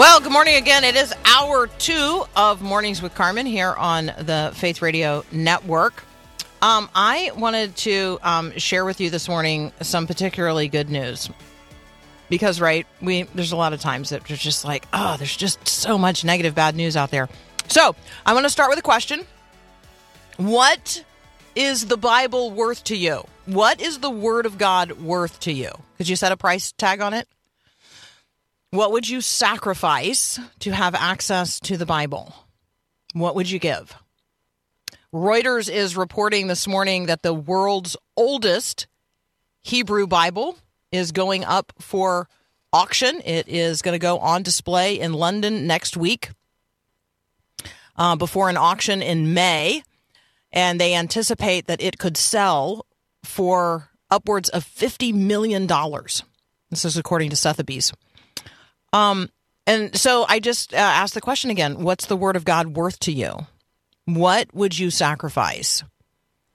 Well, good morning again. It is hour two of Mornings with Carmen here on the Faith Radio Network. Um, I wanted to um, share with you this morning some particularly good news because, right, we there's a lot of times that there's just like, oh, there's just so much negative, bad news out there. So I want to start with a question: What is the Bible worth to you? What is the Word of God worth to you? Could you set a price tag on it? What would you sacrifice to have access to the Bible? What would you give? Reuters is reporting this morning that the world's oldest Hebrew Bible is going up for auction. It is going to go on display in London next week uh, before an auction in May. And they anticipate that it could sell for upwards of $50 million. This is according to Sotheby's. Um, and so I just uh, asked the question again what's the word of God worth to you? What would you sacrifice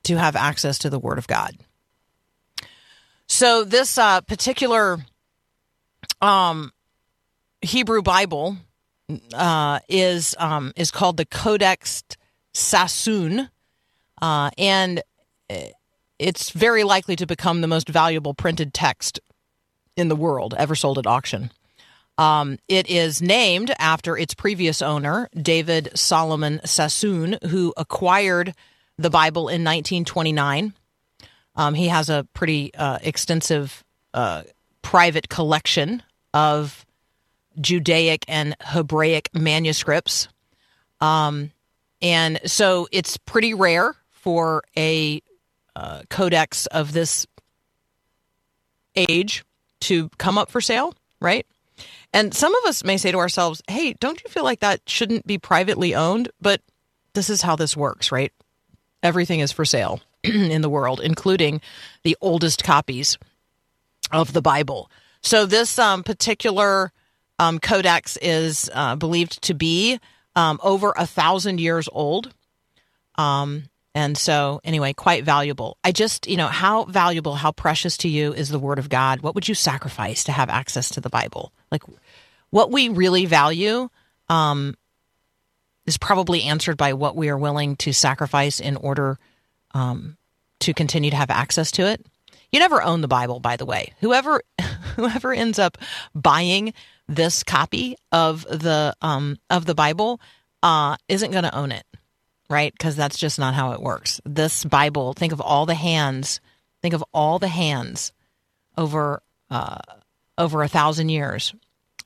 to have access to the word of God? So this uh, particular um, Hebrew Bible uh, is um, is called the Codex Sassoon, uh, and it's very likely to become the most valuable printed text in the world ever sold at auction. Um, it is named after its previous owner, David Solomon Sassoon, who acquired the Bible in 1929. Um, he has a pretty uh, extensive uh, private collection of Judaic and Hebraic manuscripts. Um, and so it's pretty rare for a uh, codex of this age to come up for sale, right? And some of us may say to ourselves, hey, don't you feel like that shouldn't be privately owned? But this is how this works, right? Everything is for sale in the world, including the oldest copies of the Bible. So this um, particular um, codex is uh, believed to be um, over a thousand years old. Um, and so, anyway, quite valuable. I just, you know, how valuable, how precious to you is the Word of God? What would you sacrifice to have access to the Bible? Like, what we really value um, is probably answered by what we are willing to sacrifice in order um, to continue to have access to it. You never own the Bible, by the way. Whoever whoever ends up buying this copy of the um, of the Bible uh, isn't going to own it right? Because that's just not how it works. This Bible, think of all the hands, think of all the hands over uh, over a thousand years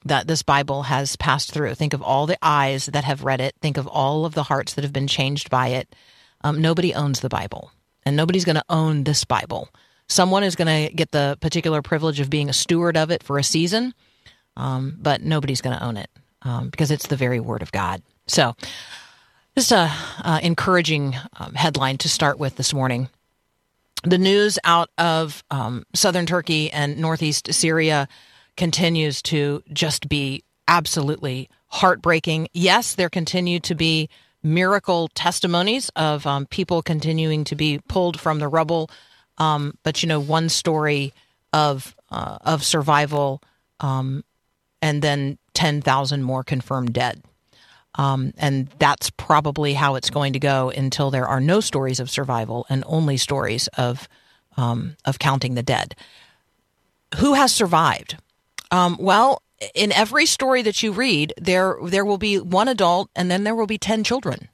that this Bible has passed through. Think of all the eyes that have read it. Think of all of the hearts that have been changed by it. Um, nobody owns the Bible, and nobody's going to own this Bible. Someone is going to get the particular privilege of being a steward of it for a season, um, but nobody's going to own it um, because it's the very Word of God. So, just a uh, encouraging um, headline to start with this morning. The news out of um, southern Turkey and northeast Syria continues to just be absolutely heartbreaking. Yes, there continue to be miracle testimonies of um, people continuing to be pulled from the rubble, um, but you know, one story of uh, of survival, um, and then ten thousand more confirmed dead. Um, and that's probably how it's going to go until there are no stories of survival and only stories of um, of counting the dead. Who has survived? Um, well, in every story that you read, there there will be one adult and then there will be ten children.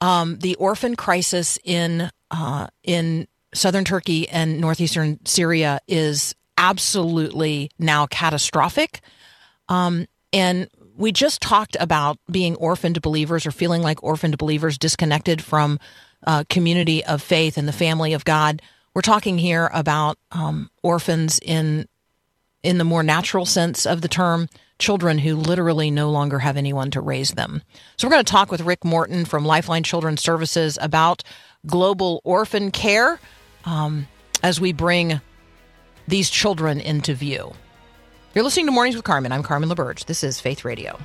Um, the orphan crisis in uh, in southern Turkey and northeastern Syria is absolutely now catastrophic. Um, and we just talked about being orphaned believers or feeling like orphaned believers disconnected from uh, community of faith and the family of God. We're talking here about um, orphans in in the more natural sense of the term, children who literally no longer have anyone to raise them. So we're going to talk with Rick Morton from Lifeline Children's Services about global orphan care um, as we bring these children into view. You're listening to Mornings with Carmen. I'm Carmen LaBerge. This is Faith Radio.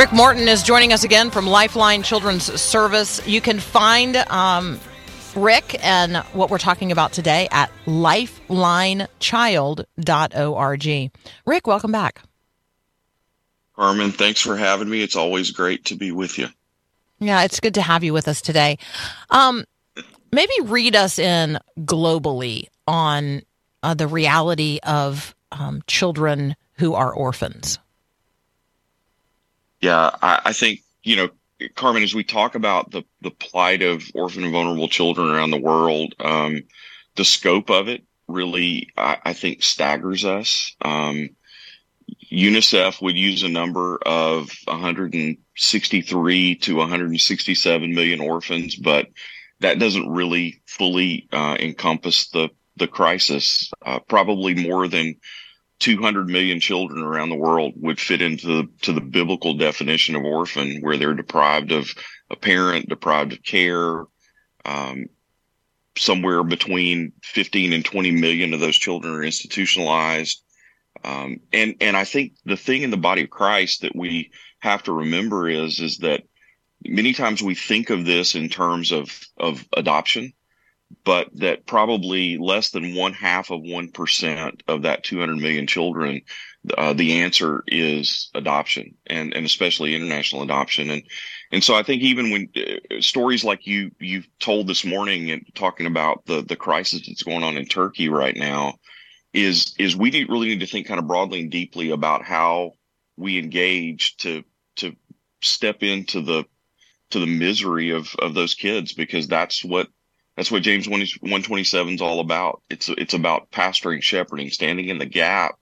Rick Morton is joining us again from Lifeline Children's Service. You can find um, Rick and what we're talking about today at lifelinechild.org. Rick, welcome back. Carmen, thanks for having me. It's always great to be with you. Yeah, it's good to have you with us today. Um, maybe read us in globally on uh, the reality of um, children who are orphans. Yeah, I, I think, you know, Carmen, as we talk about the, the plight of orphan and vulnerable children around the world, um, the scope of it really, I, I think, staggers us. Um, UNICEF would use a number of 163 to 167 million orphans, but that doesn't really fully uh, encompass the the crisis. Uh, probably more than 200 million children around the world would fit into the, to the biblical definition of orphan, where they're deprived of a parent, deprived of care. Um, somewhere between 15 and 20 million of those children are institutionalized. Um, and and I think the thing in the body of Christ that we have to remember is is that many times we think of this in terms of of adoption, but that probably less than one half of one percent of that 200 million children, uh, the answer is adoption, and and especially international adoption. And and so I think even when uh, stories like you you've told this morning and talking about the the crisis that's going on in Turkey right now is is we need, really need to think kind of broadly and deeply about how we engage to to step into the to the misery of of those kids because that's what that's what James 1 127 is all about. It's it's about pastoring, shepherding, standing in the gap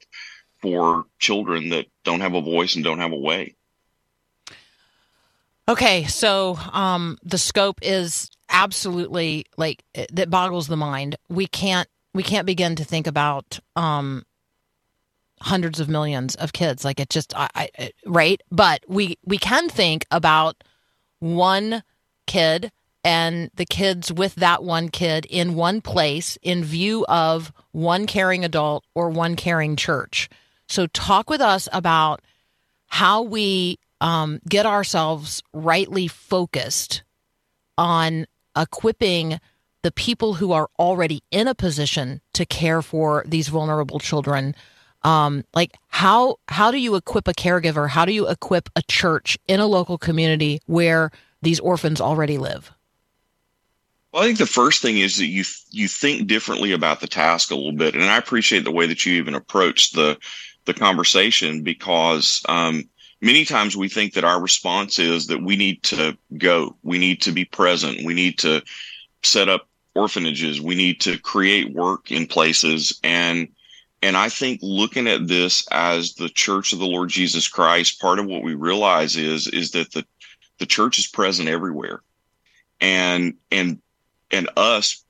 for children that don't have a voice and don't have a way. Okay, so um, the scope is absolutely like that boggles the mind. We can't we can't begin to think about um, hundreds of millions of kids. Like it just, I, I, right? But we we can think about one kid and the kids with that one kid in one place in view of one caring adult or one caring church. So talk with us about how we um, get ourselves rightly focused on equipping the people who are already in a position to care for these vulnerable children. Um, like how how do you equip a caregiver? How do you equip a church in a local community where these orphans already live Well, I think the first thing is that you you think differently about the task a little bit, and I appreciate the way that you even approached the the conversation because um, many times we think that our response is that we need to go, we need to be present, we need to set up orphanages, we need to create work in places, and and I think looking at this as the Church of the Lord Jesus Christ, part of what we realize is is that the the church is present everywhere, and and and us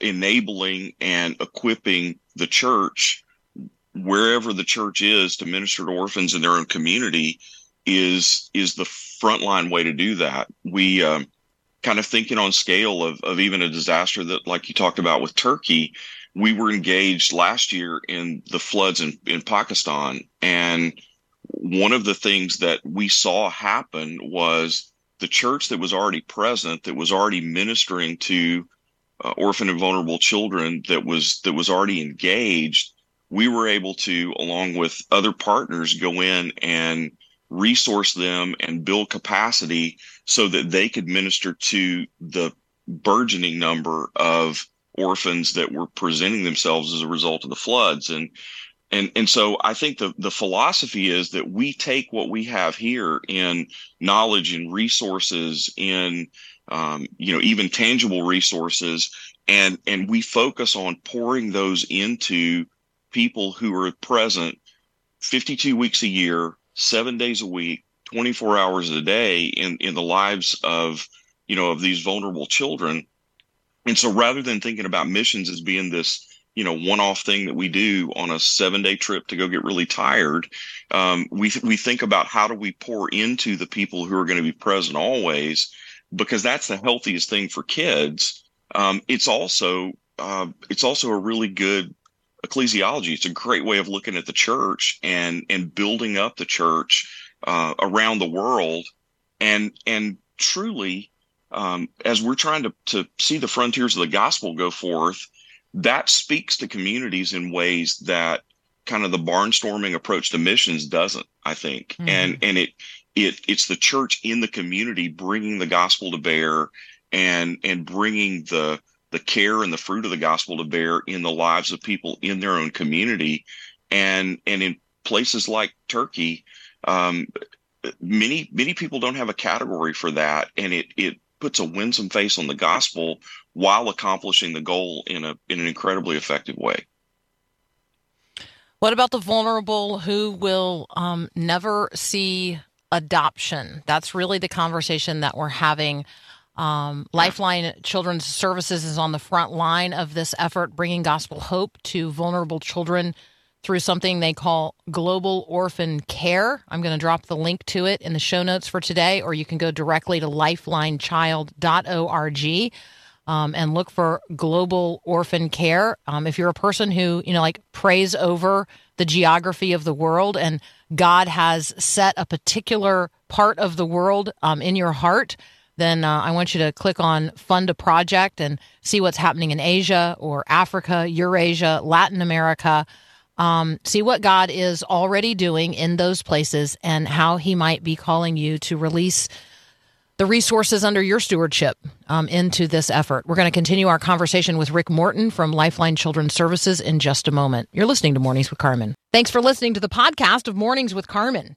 enabling and equipping the church wherever the church is to minister to orphans in their own community is is the frontline way to do that. We um, kind of thinking on scale of of even a disaster that like you talked about with Turkey. We were engaged last year in the floods in, in Pakistan, and one of the things that we saw happen was the church that was already present, that was already ministering to uh, orphan and vulnerable children, that was that was already engaged. We were able to, along with other partners, go in and resource them and build capacity so that they could minister to the burgeoning number of orphans that were presenting themselves as a result of the floods and and and so I think the the philosophy is that we take what we have here in knowledge and resources in um, you know even tangible resources and and we focus on pouring those into people who are present 52 weeks a year, seven days a week, 24 hours a day in in the lives of you know of these vulnerable children. And so rather than thinking about missions as being this you know one-off thing that we do on a seven-day trip to go get really tired um, we th- we think about how do we pour into the people who are going to be present always because that's the healthiest thing for kids. Um, it's also uh, it's also a really good ecclesiology. It's a great way of looking at the church and and building up the church uh, around the world. And and truly um, as we're trying to to see the frontiers of the gospel go forth that speaks to communities in ways that kind of the barnstorming approach to missions doesn't i think. Mm-hmm. and and it it it's the church in the community bringing the gospel to bear and and bringing the the care and the fruit of the gospel to bear in the lives of people in their own community. And and in places like turkey um, many many people don't have a category for that. And it it puts a winsome face on the gospel while accomplishing the goal in a in an incredibly effective way. What about the vulnerable who will um, never see adoption? That's really the conversation that we're having. Um, Lifeline Children's Services is on the front line of this effort, bringing gospel hope to vulnerable children through something they call Global Orphan Care. I'm going to drop the link to it in the show notes for today, or you can go directly to lifelinechild.org. Um, and look for global orphan care. Um, if you're a person who, you know, like prays over the geography of the world and God has set a particular part of the world um, in your heart, then uh, I want you to click on Fund a Project and see what's happening in Asia or Africa, Eurasia, Latin America. Um, see what God is already doing in those places and how He might be calling you to release the resources under your stewardship um, into this effort. We're going to continue our conversation with Rick Morton from Lifeline Children's Services in just a moment. You're listening to Mornings with Carmen. Thanks for listening to the podcast of Mornings with Carmen.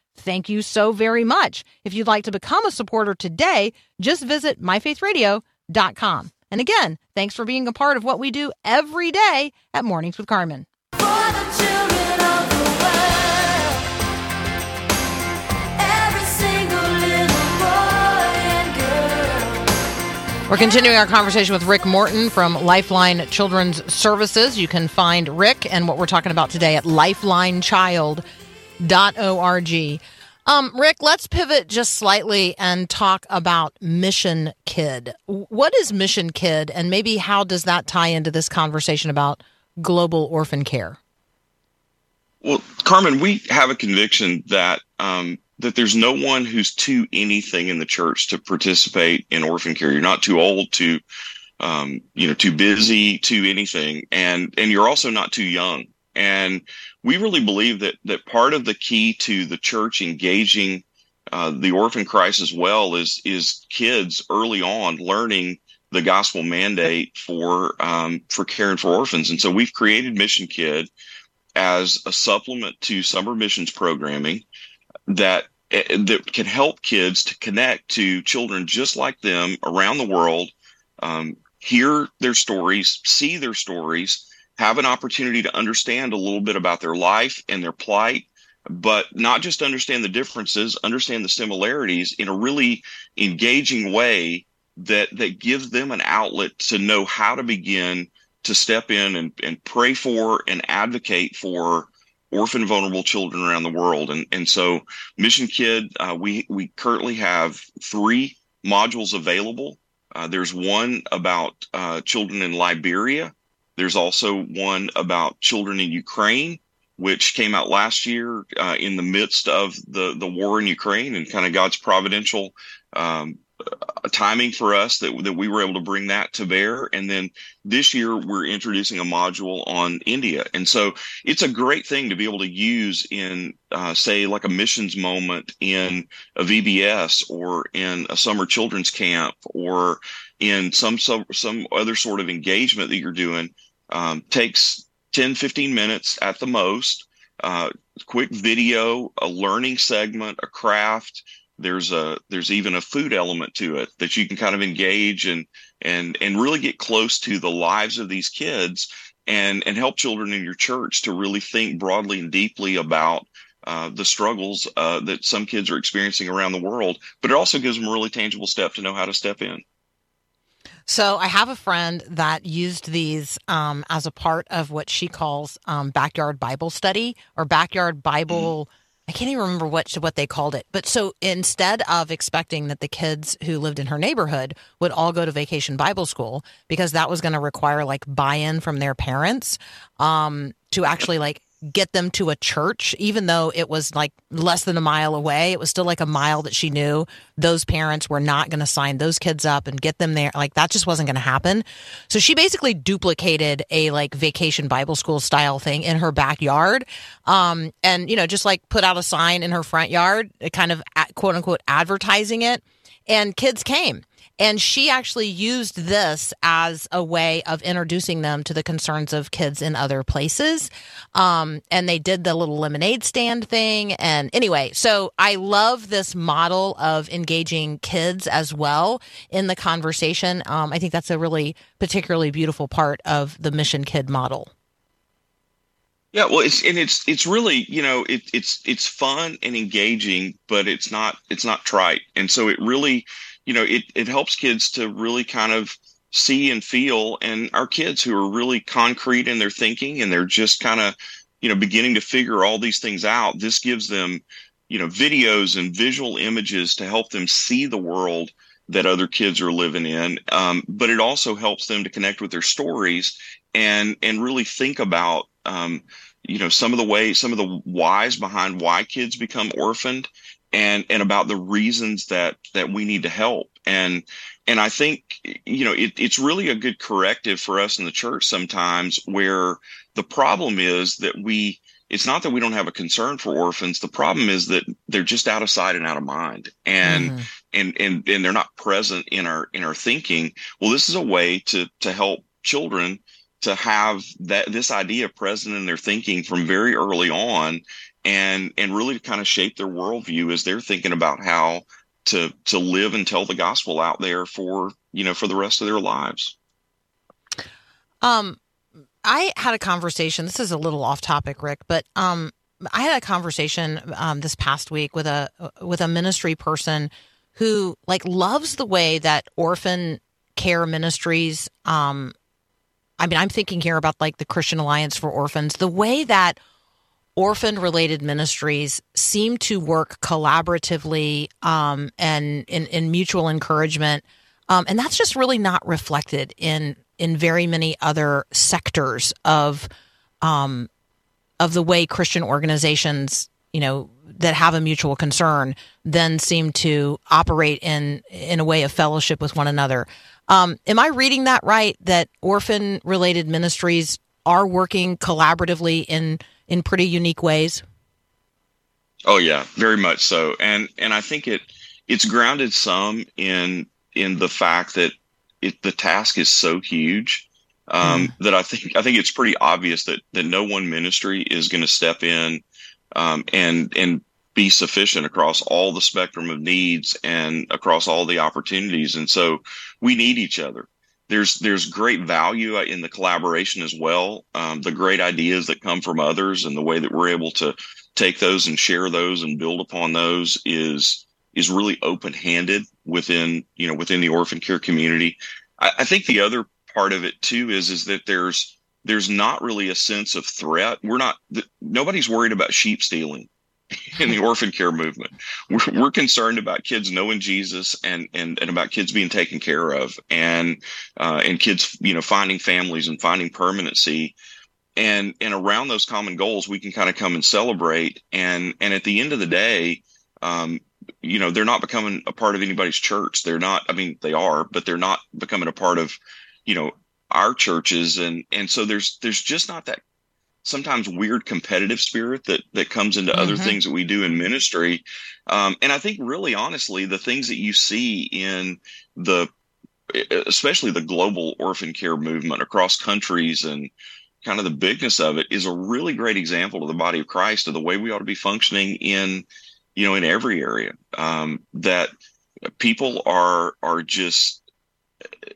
Thank you so very much. If you'd like to become a supporter today, just visit myfaithradio.com. And again, thanks for being a part of what we do every day at Mornings with Carmen. We're continuing our conversation with Rick Morton from Lifeline Children's Services. You can find Rick and what we're talking about today at lifelinechild.com org. Um, Rick, let's pivot just slightly and talk about Mission Kid. What is Mission Kid, and maybe how does that tie into this conversation about global orphan care? Well, Carmen, we have a conviction that um, that there's no one who's too anything in the church to participate in orphan care. You're not too old, too um, you know, too busy, too anything, and and you're also not too young. And we really believe that that part of the key to the church engaging uh, the orphan crisis well is is kids early on learning the gospel mandate for um, for caring for orphans, and so we've created Mission Kid as a supplement to summer missions programming that eh, that can help kids to connect to children just like them around the world, um, hear their stories, see their stories, have an opportunity to understand a little bit about their life and their plight, but not just understand the differences, understand the similarities in a really engaging way that that gives them an outlet to know how to begin to step in and, and pray for and advocate for orphan vulnerable children around the world. And and so Mission Kid, uh, we we currently have three modules available. Uh, there's one about uh, children in Liberia There's also one about children in Ukraine, which came out last year uh, in the midst of the the war in Ukraine and kind of God's providential um, uh, timing for us that that we were able to bring that to bear. And then this year we're introducing a module on India, and so it's a great thing to be able to use in uh, say like a missions moment in a VBS or in a summer children's camp or in some some, some other sort of engagement that you're doing. Um, takes 10, 15 minutes at the most. Uh, quick video, a learning segment, a craft there's a there's even a food element to it that you can kind of engage and and and really get close to the lives of these kids and and help children in your church to really think broadly and deeply about uh, the struggles uh, that some kids are experiencing around the world, but it also gives them a really tangible step to know how to step in. So I have a friend that used these um, as a part of what she calls um, backyard Bible study or backyard Bible. Mm I can't even remember what what they called it. But so instead of expecting that the kids who lived in her neighborhood would all go to vacation Bible school because that was going to require like buy-in from their parents um, to actually like get them to a church, even though it was like less than a mile away. It was still like a mile that she knew those parents were not going to sign those kids up and get them there. Like that just wasn't going to happen. So she basically duplicated a like vacation Bible school style thing in her backyard. Um, and, you know, just like put out a sign in her front yard, kind of quote unquote advertising it. And kids came and she actually used this as a way of introducing them to the concerns of kids in other places. Um, and they did the little lemonade stand thing. And anyway, so I love this model of engaging kids as well in the conversation. Um, I think that's a really particularly beautiful part of the Mission Kid model. Yeah, well, it's and it's it's really you know it, it's it's fun and engaging, but it's not it's not trite, and so it really you know, it, it helps kids to really kind of see and feel. And our kids who are really concrete in their thinking and they're just kind of, you know, beginning to figure all these things out, this gives them, you know, videos and visual images to help them see the world that other kids are living in. Um, but it also helps them to connect with their stories and and really think about um, you know some of the ways some of the whys behind why kids become orphaned and and about the reasons that that we need to help. And and i think you know it, it's really a good corrective for us in the church sometimes where the problem is that we it's not that we don't have a concern for orphans. The problem is that they're just out of sight and out of mind and mm-hmm. and and and they're not present in our in our thinking. Well this is a way to to help children to have that this idea present in their thinking from very early on and and really to kind of shape their worldview as they're thinking about how to to live and tell the gospel out there for you know for the rest of their lives. Um i had a conversation this is a little off topic rick but um i had a conversation um this past week with a with a ministry person who like loves the way that orphan care ministries um i mean i'm thinking here about like the christian alliance for orphans the way that orphan related ministries seem to work collaboratively um, and in, in, mutual encouragement. Um, and that's just really not reflected in in very many other sectors of um, of the way Christian organizations, you know, that have a mutual concern, then seem to operate in in a way of fellowship with one another. Um, am I reading that right? That orphan related ministries are working collaboratively in in pretty unique ways? Oh yeah, very much so. And and I think it it's grounded some in in the fact that it the task is so huge um, mm. that I think I think it's pretty obvious that that no one ministry is going to step in um, and and be sufficient across all the spectrum of needs and across all the opportunities. And so we need each other there's there's great value in the collaboration as well. Um, the great ideas that come from others and the way that we're able to take those and share those and build upon those is is really open handed within you know within the orphan care community. I, I think the other part of it too is is that there's there's not really a sense of threat. We're not nobody's worried about sheep stealing in the orphan care movement. We're, we're concerned about kids knowing Jesus and, and, and about kids being taken care of and, uh, and kids, you know, finding families and finding permanency. And, and around those common goals, we can kind of come and celebrate. And, and at the end of the day, um, you know, they're not becoming a part of anybody's church. They're not, I mean, they are, but they're not becoming a part of, you know, our churches. And, and so there's, there's just not that sometimes weird competitive spirit that that comes into other Mhm. things that we do in ministry um, and i think really honestly the things that you see in the especially the global orphan care movement across countries and kind of the bigness of it is a really great example of the body of christ of the way we ought to be functioning in you know in every area um, that people are are just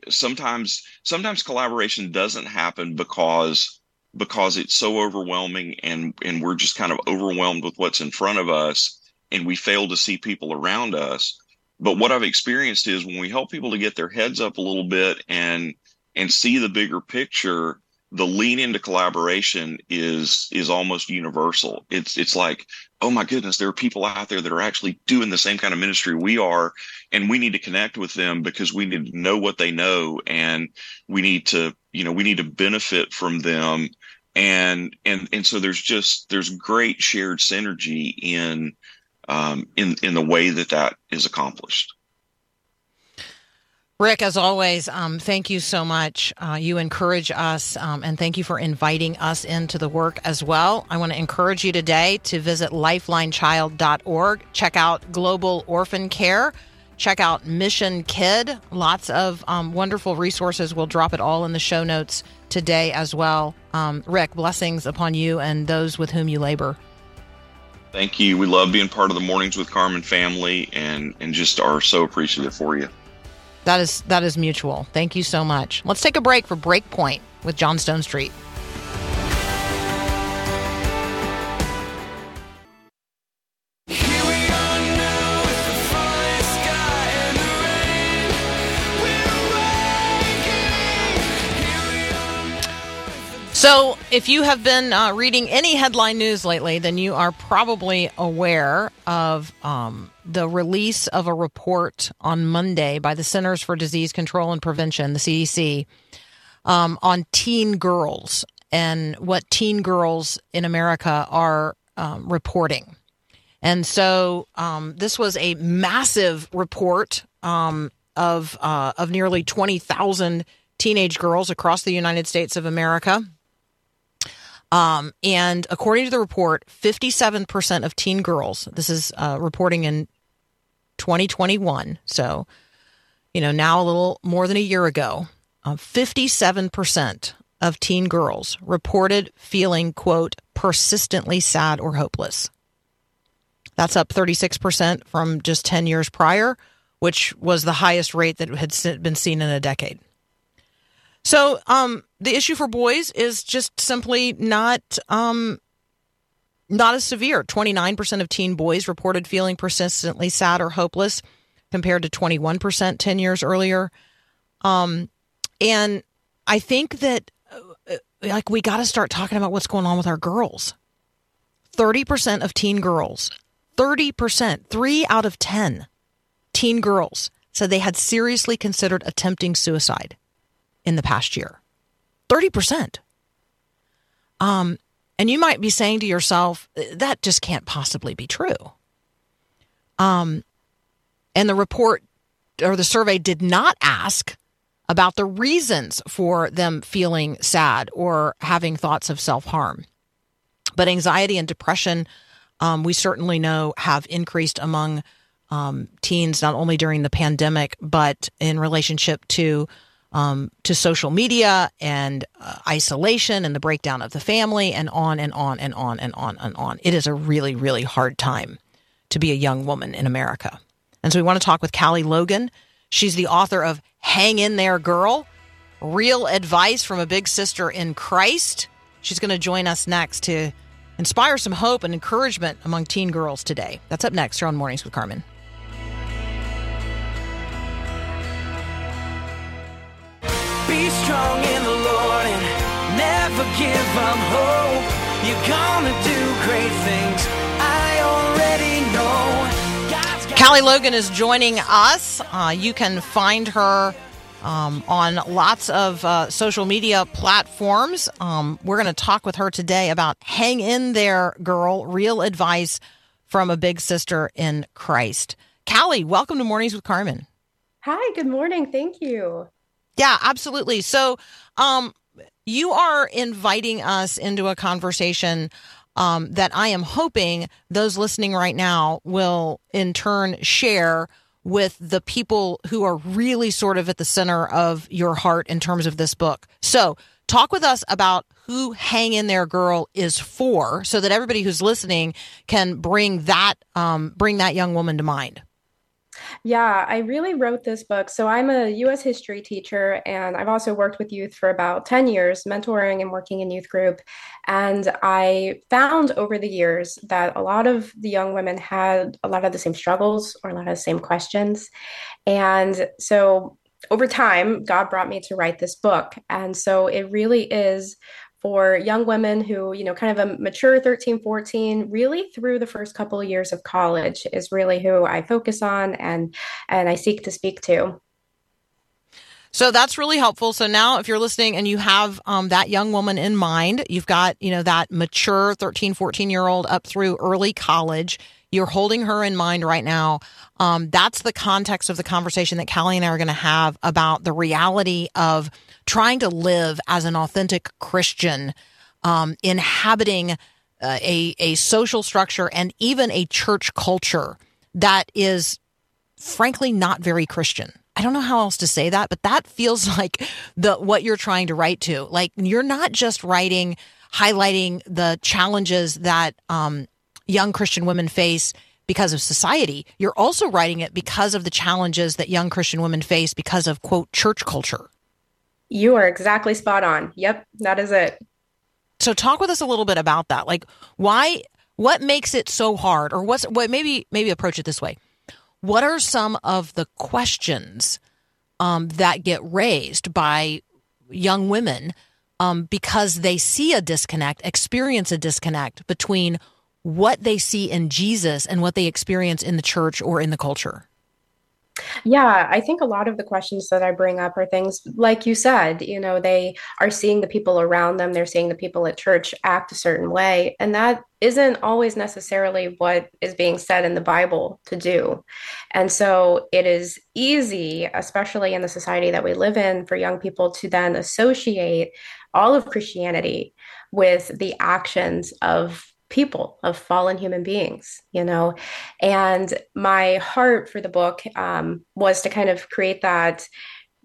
sometimes sometimes collaboration doesn't happen because because it's so overwhelming and and we're just kind of overwhelmed with what's in front of us and we fail to see people around us. But what i've experienced is when we help people to get their heads up a little bit and and see the bigger picture the lean into collaboration is is almost universal. It's it's like oh my goodness there are people out there that are actually doing the same kind of ministry we are and we need to connect with them because we need to know what they know and we need to you know we need to benefit from them and and and so there's just there's great shared synergy in um in in the way that that is accomplished Rick, as always, um, thank you so much. Uh, you encourage us, um, and thank you for inviting us into the work as well. I want to encourage you today to visit lifelinechild.org, check out Global Orphan Care, check out Mission Kid. Lots of um, wonderful resources. We'll drop it all in the show notes today as well. Um, Rick, blessings upon you and those with whom you labor. thank you we love being part of the mornings with carmen family and and just are so appreciative for you That is that is mutual. Thank you so much. Let's take a break for Breakpoint with John Stonestreet. So, if you have been uh, reading any headline news lately, then you are probably aware of um, the release of a report on Monday by the Centers for Disease Control and Prevention, the CDC, um, on teen girls and what teen girls in America are um, reporting. And so um, this was a massive report um, of uh, of nearly twenty thousand teenage girls across the United States of America. Um, and according to the report, fifty seven percent of teen girls. This is uh, reporting in twenty twenty one. So, you know, now a little more than a year ago, seven percent of teen girls reported feeling quote persistently sad or hopeless. That's up 36% from just 10 years prior, which was the highest rate that had been seen in a decade. So, um, the issue for boys is just simply not um, not as severe. 29% of teen boys reported feeling persistently sad or hopeless, compared to 21% 10 years earlier. Um, and I think that uh, like we got to start talking about what's going on with our girls. 30% of teen girls 30%, three out of 10 teen girls said they had seriously considered attempting suicide in the past year. 30%. Um, and you might be saying to yourself, that just can't possibly be true. Um, and the report or the survey did not ask about the reasons for them feeling sad or having thoughts of self harm. But anxiety and depression um, we certainly know have increased among um, teens not only during the pandemic but in relationship to um, to social media and uh, isolation and the breakdown of the family and on and on and on and on and on. It is a really really hard time to be a young woman in America, and so we want to talk with Cally Logan. She's the author of "Hang in There, Girl." Real advice from a big sister in Christ. She's going to join us next to inspire some hope and encouragement among teen girls today. That's up next here on Mornings with Carmen. Strong in the Lord and never give up hope. You're gonna do great things. I only Cally Logan is joining us. Uh, you can find her um, on lots of uh, social media platforms. Um, we're going to talk with her today about Hang In There, Girl, real advice from a big sister in Christ. Cally, welcome to Mornings with Carmen. Hi, good morning. Thank you. Yeah, absolutely. So, um, you are inviting us into a conversation um, that I am hoping those listening right now will in turn share with the people who are really sort of at the center of your heart in terms of this book. So, talk with us about who Hang In There Girl is for so that everybody who's listening can bring that um, bring that young woman to mind. Yeah, I really wrote this book. So I'm a US history teacher, and I've also worked with youth for about 10 years, mentoring and working in youth group. And I found over the years that a lot of the young women had a lot of the same struggles or a lot of the same questions. And so over time, God brought me to write this book. And so it really is for young women who, you know, kind of a mature 13, 14, really through the first couple of years of college is really who I focus on and and I seek to speak to. So that's really helpful. So now if you're listening and you have um, that young woman in mind, you've got, you know, that mature 13, 14 year old up through early college, you're holding her in mind right now. Um, that's the context of the conversation that Cally and I are going to have about the reality of trying to live as an authentic Christian, um, inhabiting uh, a, a social structure and even a church culture that is frankly not very Christian. I don't know how else to say that, but that feels like the what you're trying to write to. Like you're not just writing, highlighting the challenges that um, young Christian women face because of society. You're also writing it because of the challenges that young Christian women face because of quote church culture. You are exactly spot on. Yep, that is it. So talk with us a little bit about that. Like why what makes it so hard or what's what maybe maybe approach it this way. What are some of the questions um, that get raised by young women um, because they see a disconnect, experience a disconnect between what they see in Jesus and what they experience in the church or in the culture? Yeah, I think a lot of the questions that I bring up are things like you said, you know, they are seeing the people around them, they're seeing the people at church act a certain way, and that isn't always necessarily what is being said in the Bible to do. And so it is easy, especially in the society that we live in, for young people to then associate all of Christianity with the actions of people of fallen human beings you know? And my heart for the book um, was to kind of create that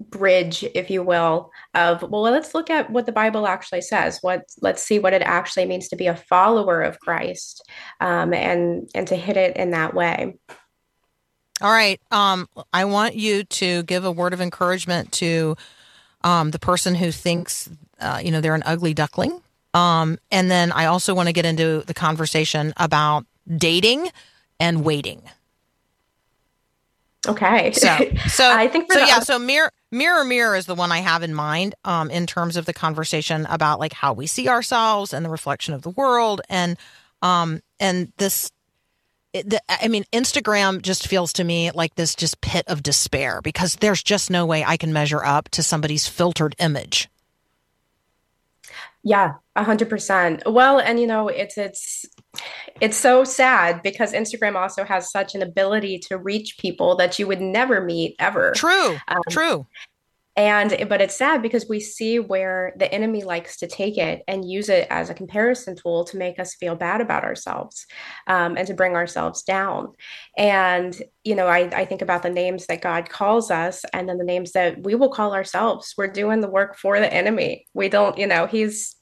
bridge if you will of well let's look at what the bible actually says. What let's see what it actually means to be a follower of christ um, and and to hit it in that way. All right um, i want you to give a word of encouragement to um, the person who thinks uh, you know they're an ugly duckling um, and then I also want to get into the conversation about dating and waiting. Okay. So, so I think so. the, yeah. So mirror, mirror, mirror is the one I have in mind um, in terms of the conversation about like how we see ourselves and the reflection of the world, and um, and this. It, the, I mean, Instagram just feels to me like this just pit of despair because there's just no way I can measure up to somebody's filtered image. Yeah, a hundred percent. Well, and you know, it's it's it's so sad because Instagram also has such an ability to reach people that you would never meet ever. True. Um, True. And but it's sad because we see where the enemy likes to take it and use it as a comparison tool to make us feel bad about ourselves um, and to bring ourselves down. And you know, I, I think about the names that God calls us and then the names that we will call ourselves. We're doing the work for the enemy. We don't, you know, he's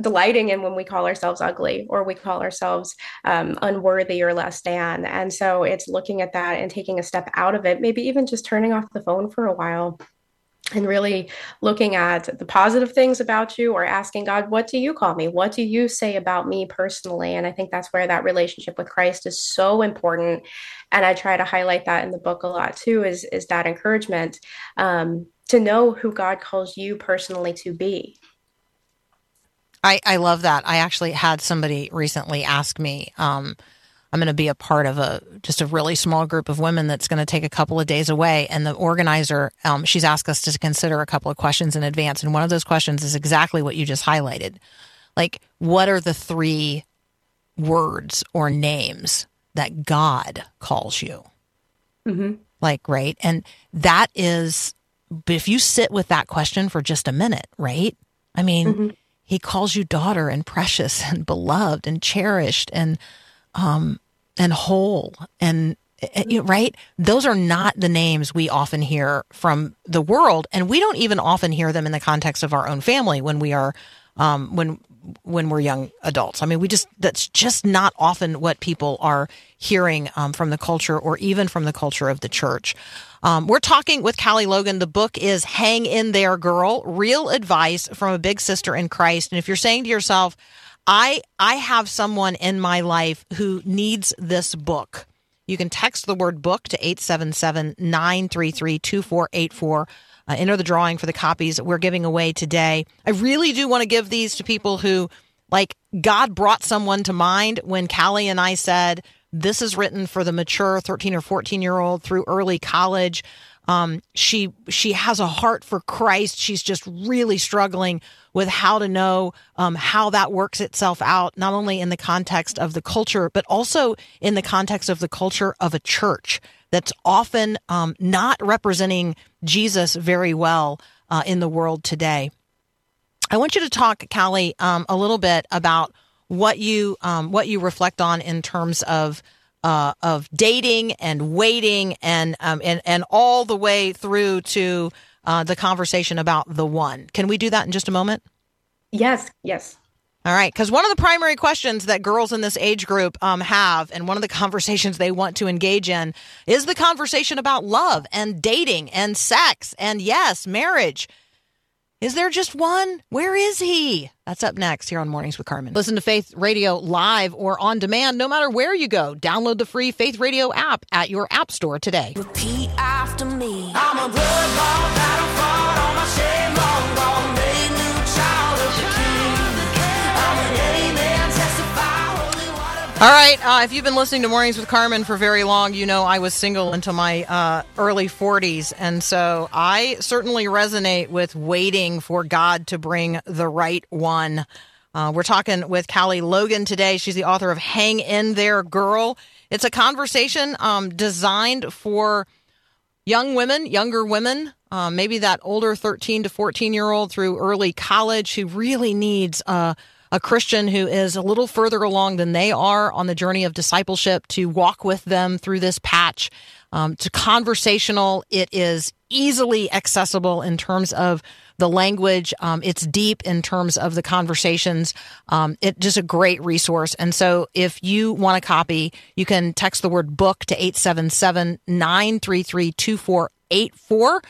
delighting in when we call ourselves ugly or we call ourselves um, unworthy or less than. And so it's looking at that and taking a step out of it, maybe even just turning off the phone for a while and really looking at the positive things about you or asking God, what do you call me? What do you say about me personally? And I think that's where that relationship with Christ is so important. And I try to highlight that in the book a lot too, is, is that encouragement um, to know who God calls you personally to be. I, I love that. I actually had somebody recently ask me, um, I'm going to be a part of a just a really small group of women that's going to take a couple of days away. And the organizer, um, she's asked us to consider a couple of questions in advance. And one of those questions is exactly what you just highlighted. Like, what are the three words or names that God calls you? hmm Like, right. And that is, but if you sit with that question for just a minute, right? I mean, Mhm. he calls you daughter and precious and beloved and cherished and, um, and whole and, eh, know, right? Those are not the names we often hear from the world. And we don't even often hear them in the context of our own family when we are, um, when, when we're young adults. I mean, we just, that's just not often what people are hearing um, from the culture or even from the culture of the church. Um, we're talking with Cally Logan. The book is Hang in There, Girl Real Advice from a Big Sister in Christ. And if you're saying to yourself, I, I have someone in my life who needs this book, you can text the word book to 877 933 2484. Uh, enter the drawing for the copies we're giving away today. I really do want to give these to people who, like, God brought someone to mind when Cally and I said, This is written for the mature 13 or 14 year old through early college. Um, she she has a heart for Christ. She's just really struggling with how to know um, how that works itself out, not only in the context of the culture, but also in the context of the culture of a church that's often um, not representing Jesus very well uh, in the world today. I want you to talk, Cally, um, a little bit about what you um, what you reflect on in terms of uh, of dating and waiting and um, and and all the way through to uh, the conversation about the one. Can we do that in just a moment? Yes, yes. All right, because one of the primary questions that girls in this age group um, have, and one of the conversations they want to engage in, is the conversation about love and dating and sex and yes, marriage. Is there just one? Where is he? That's up next here on Mornings with Carmen. Listen to Faith Radio live or on demand, no matter where you go. Download the free Faith Radio app at your app store today. Repeat after me. All right. Uh, if you've been listening to Mornings with Carmen for very long, you know I was single until my uh, early 40s. And so I certainly resonate with waiting for God to bring the right one. Uh, we're talking with Cally Logan today. She's the author of Hang In There, Girl. It's a conversation um, designed for young women, younger women, uh, maybe that older 13 to 14 year old through early college who really needs uh, a Christian who is a little further along than they are on the journey of discipleship to walk with them through this patch. Um, to conversational, it is easily accessible in terms of the language. Um, it's deep in terms of the conversations. Um, it just a great resource. And so if you want a copy, you can text the word book to 877 933 2484.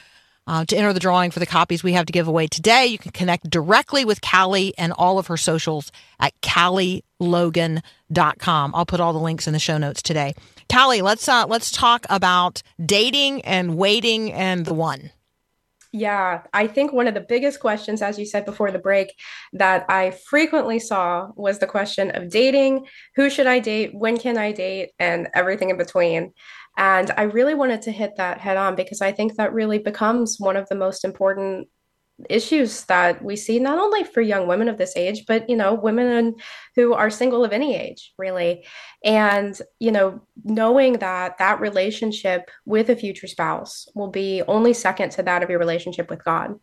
Uh, to enter the drawing for the copies we have to give away today, you can connect directly with Cally and all of her socials at CallyLogan.com. I'll put all the links in the show notes today. Cally, let's uh, let's talk about dating and waiting and the one. Yeah, I think one of the biggest questions, as you said before the break, that I frequently saw was the question of dating. Who should I date? When can I date? And everything in between. And I really wanted to hit that head on because I think that really becomes one of the most important issues that we see not only for young women of this age but you know women who are single of any age really. And you know knowing that that relationship with a future spouse will be only second to that of your relationship with god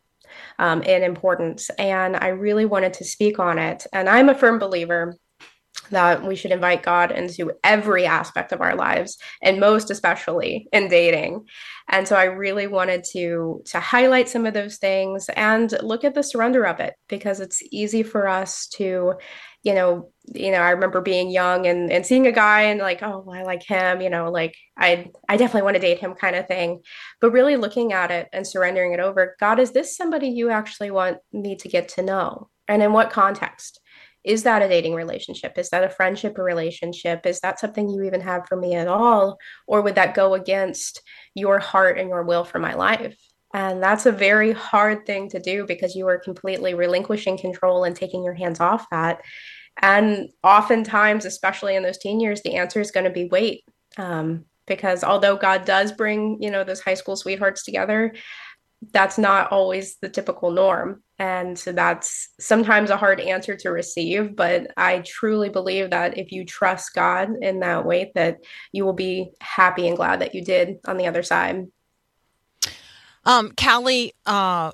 um, in importance. And i really wanted to speak on it. And i'm a firm believer that we should invite God into every aspect of our lives and most especially in dating. And so I really wanted to to highlight some of those things and look at the surrender of it because it's easy for us to you know you know I remember being young and and seeing a guy and like oh I like him you know like I I definitely want to date him kind of thing. But really looking at it and surrendering it over God is this somebody you actually want me to get to know? And in what context is that a dating relationship? Is that a friendship or relationship? Is that something you even have for me at all? Or would that go against your heart and your will for my life? And that's a very hard thing to do because you are completely relinquishing control and taking your hands off that. And oftentimes, especially in those teen years, the answer is going to be wait. Um, because although God does bring, you know, those high school sweethearts together, that's not always the typical norm. And so that's sometimes a hard answer to receive. But I truly believe that if you trust God in that way, that you will be happy and glad that you did on the other side. Um, Cally, uh,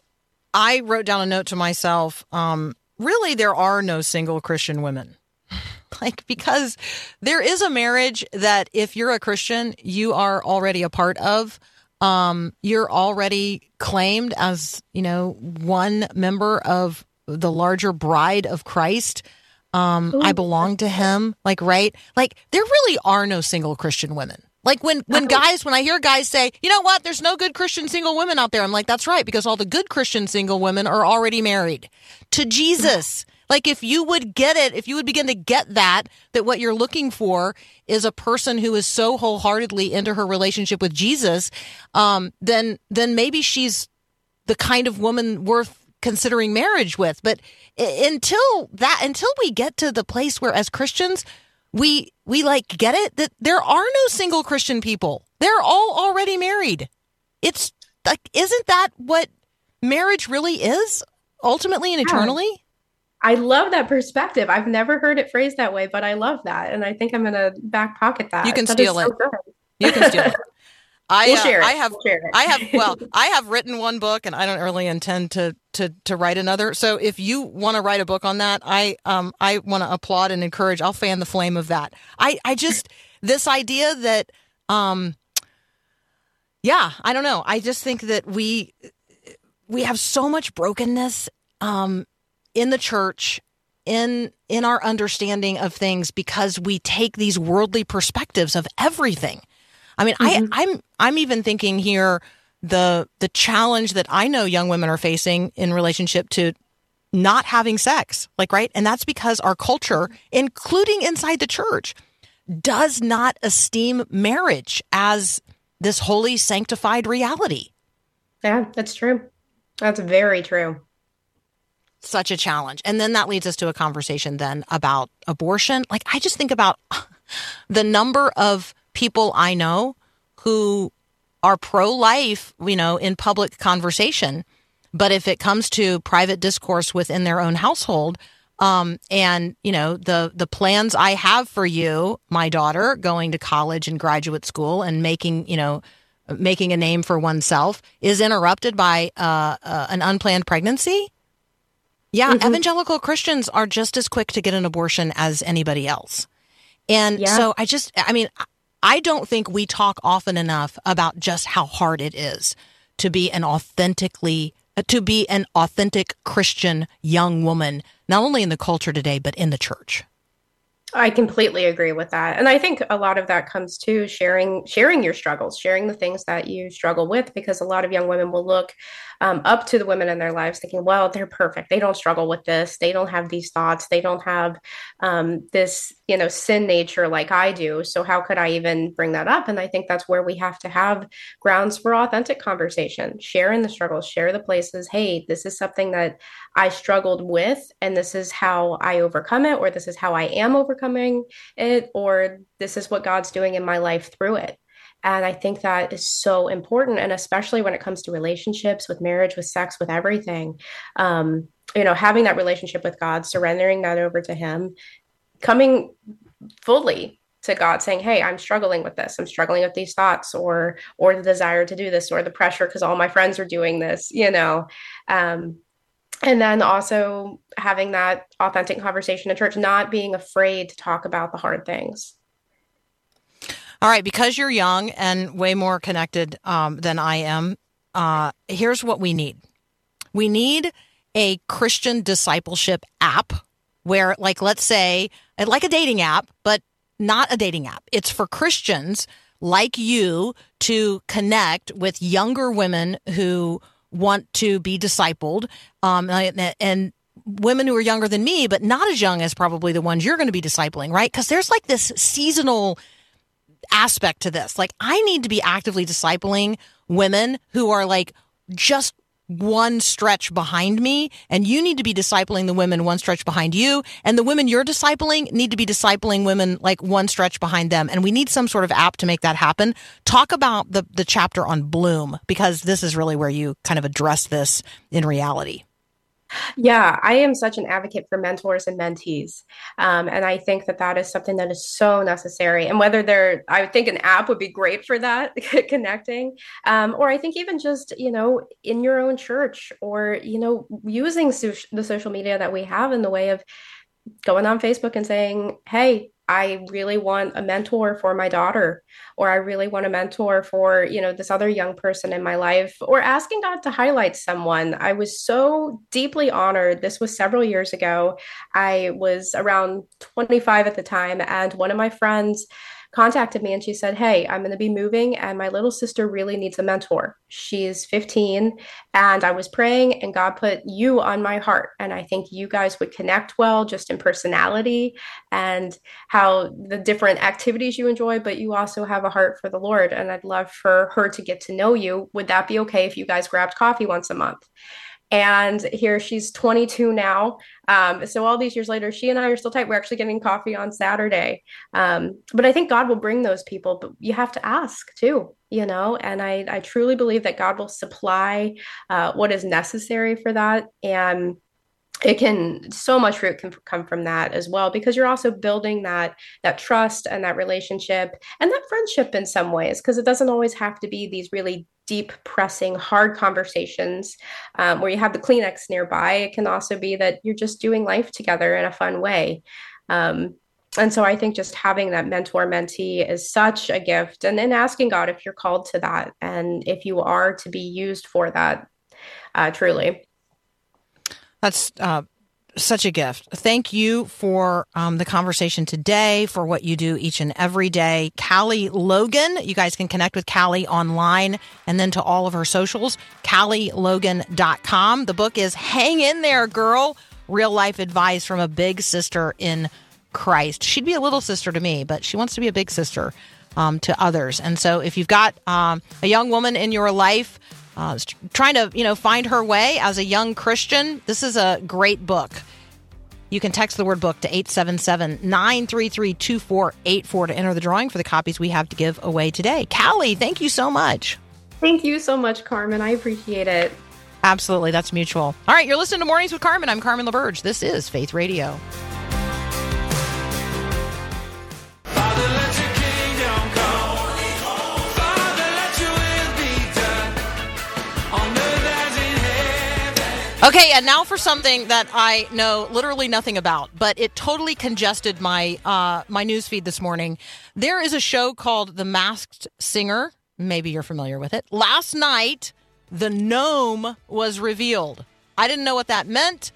I wrote down a note to myself. Um, really, there are no single Christian women. like, because there is a marriage that if you're a Christian, you are already a part of. Um, you're already claimed as, you know, one member of the larger bride of Christ. Um, I belong to him. Like, right? Like, there really are no single Christian women. Like when when guys when I hear guys say, "You know what? There's no good Christian single women out there." I'm like, "That's right because all the good Christian single women are already married to Jesus." Like if you would get it, if you would begin to get that that what you're looking for is a person who is so wholeheartedly into her relationship with Jesus, um, then then maybe she's the kind of woman worth considering marriage with. But until that, until we get to the place where, as Christians, we we like get it that there are no single Christian people. They're all already married. It's like, isn't that what marriage really is ultimately and eternally? I love that perspective. I've never heard it phrased that way, but I love that. And I think I'm going to back pocket that. You can That steal so it. good. You can steal it. I, We'll uh, share it. I have We'll. I have well, I have written one book and I don't really intend to to to write another. So if you want to write a book on that, I um I want to applaud and encourage. I'll fan the flame of that. I I just this idea that um yeah, I don't know. I just think that we we have so much brokenness um in the church in in our understanding of things because we take these worldly perspectives of everything. I mean, I mm-hmm. I'm I'm even thinking here the the challenge that I know young women are facing in relationship to not having sex. Like right? And that's because our culture, including inside the church, does not esteem marriage as this holy sanctified reality. Yeah, that's true. That's very true. Such a challenge. And then that leads us to a conversation then about abortion. Like I just think about the number of people I know who are pro life, you know, in public conversation, but if it comes to private discourse within their own household, um, and you know the the plans I have for you, my daughter, going to college and graduate school and making you know making a name for oneself, is interrupted by uh, uh, an unplanned pregnancy. Yeah, mm-hmm. evangelical Christians are just as quick to get an abortion as anybody else. And Yeah. so I just, I mean, I don't think we talk often enough about just how hard it is to be an authentically, uh, to be an authentic Christian young woman, not only in the culture today, but in the church. I completely agree with that. And I think a lot of that comes to sharing sharing your struggles, sharing the things that you struggle with because a lot of young women will look um, up to the women in their lives thinking, well, they're perfect. They don't struggle with this. They don't have these thoughts. They don't have um, this, you know, sin nature like I do. So how could I even bring that up? And I think that's where we have to have grounds for authentic conversation, share in the struggles, share the places. Hey, this is something that I struggled with, and this is how I overcome it, or this is how I am overcoming it, or this is what God's doing in my life through it. And I think that is so important. And especially when it comes to relationships, with marriage, with sex, with everything, um, you know, having that relationship with God, surrendering that over to Him, coming fully to God saying, "Hey, I'm struggling with this. I'm struggling with these thoughts or or the desire to do this or the pressure because all my friends are doing this, you know." Um and then also having that authentic conversation in church, not being afraid to talk about the hard things. All right, because you're young and way more connected um, than I am, uh, here's what we need. We need a Christian discipleship app where, like, let's say, like a dating app, but not a dating app. It's for Christians like you to connect with younger women who want to be discipled, um, and, and women who are younger than me, but not as young as probably the ones you're going to be discipling, right? Because there's like this seasonal aspect to this. Like, I need to be actively discipling women who are like just one stretch behind me and you need to be discipling the women one stretch behind you and the women you're discipling need to be discipling women like one stretch behind them and we need some sort of app to make that happen talk about the the chapter on bloom because this is really where you kind of address this in reality Yeah, I am such an advocate for mentors and mentees. Um, and I think that that is something that is so necessary. And whether they're, I think an app would be great for that, connecting. Um, or I think even just, you know, in your own church or, you know, using so- the social media that we have in the way of going on Facebook and saying, hey, I really want a mentor for my daughter, or I really want a mentor for, you know, this other young person in my life, or asking God to highlight someone. I was so deeply honored. This was several years ago. I was around 25 at the time, and one of my friends contacted me and she said, Hey, I'm going to be moving and my little sister really needs a mentor. She's 15 and I was praying and God put you on my heart. And I think you guys would connect well just in personality and how the different activities you enjoy, but you also have a heart for the Lord. And I'd love for her to get to know you. Would that be okay if you guys grabbed coffee once a month? And here she's 22 now. Um, so all these years later, she and I are still tight. We're actually getting coffee on Saturday. Um, but I think God will bring those people, but you have to ask too, you know. And I, I truly believe that God will supply uh, what is necessary for that. And it can so much fruit can come from that as well because you're also building that that trust and that relationship and that friendship in some ways because it doesn't always have to be these really deep pressing hard conversations um, where you have the kleenex nearby. It can also be that you're just doing life together in a fun way. Um, and so i think just having that mentor mentee is such a gift and then asking god if you're called to that and if you are to be used for that uh, truly. That's uh, such a gift. Thank you for um, the conversation today, for what you do each and every day. Cally Logan, you guys can connect with Cally online and then to all of her socials, callylogan.com. The book is Hang in There, Girl Real Life Advice from a Big Sister in Christ. She'd be a little sister to me, but she wants to be a big sister um, to others. And so if you've got um, a young woman in your life, uh, trying to you know find her way as a young Christian. This is a great book. You can text the word book to 877-933-2484 to enter the drawing for the copies we have to give away today. Cally, thank you so much. Thank you so much, Carmen. I appreciate it. Absolutely, that's mutual. All right, you're listening to Mornings with Carmen. I'm Carmen LaBerge. This is Faith Radio. Okay, and now for something that I know literally nothing about, but it totally congested my uh, my news feed this morning. There is a show called The Masked Singer. Maybe you're familiar with it. Last night, the gnome was revealed. I didn't know what that meant.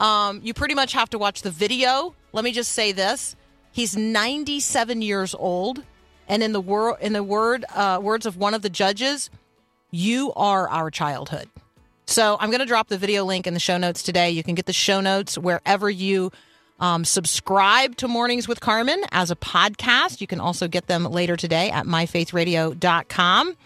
Um, you pretty much have to watch the video. Let me just say this: he's 97 years old, and in the word in the word uh, words of one of the judges, you are our childhood. So I'm going to drop the video link in the show notes today. You can get the show notes wherever you um, subscribe to Mornings with Carmen as a podcast. You can also get them later today at myfaithradio.com.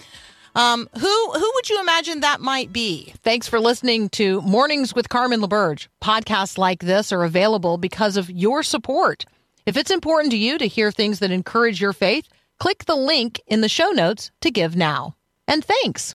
Um, who who would you imagine that might be? Thanks for listening to Mornings with Carmen LaBerge. Podcasts like this are available because of your support. If it's important to you to hear things that encourage your faith, click the link in the show notes to give now. And thanks.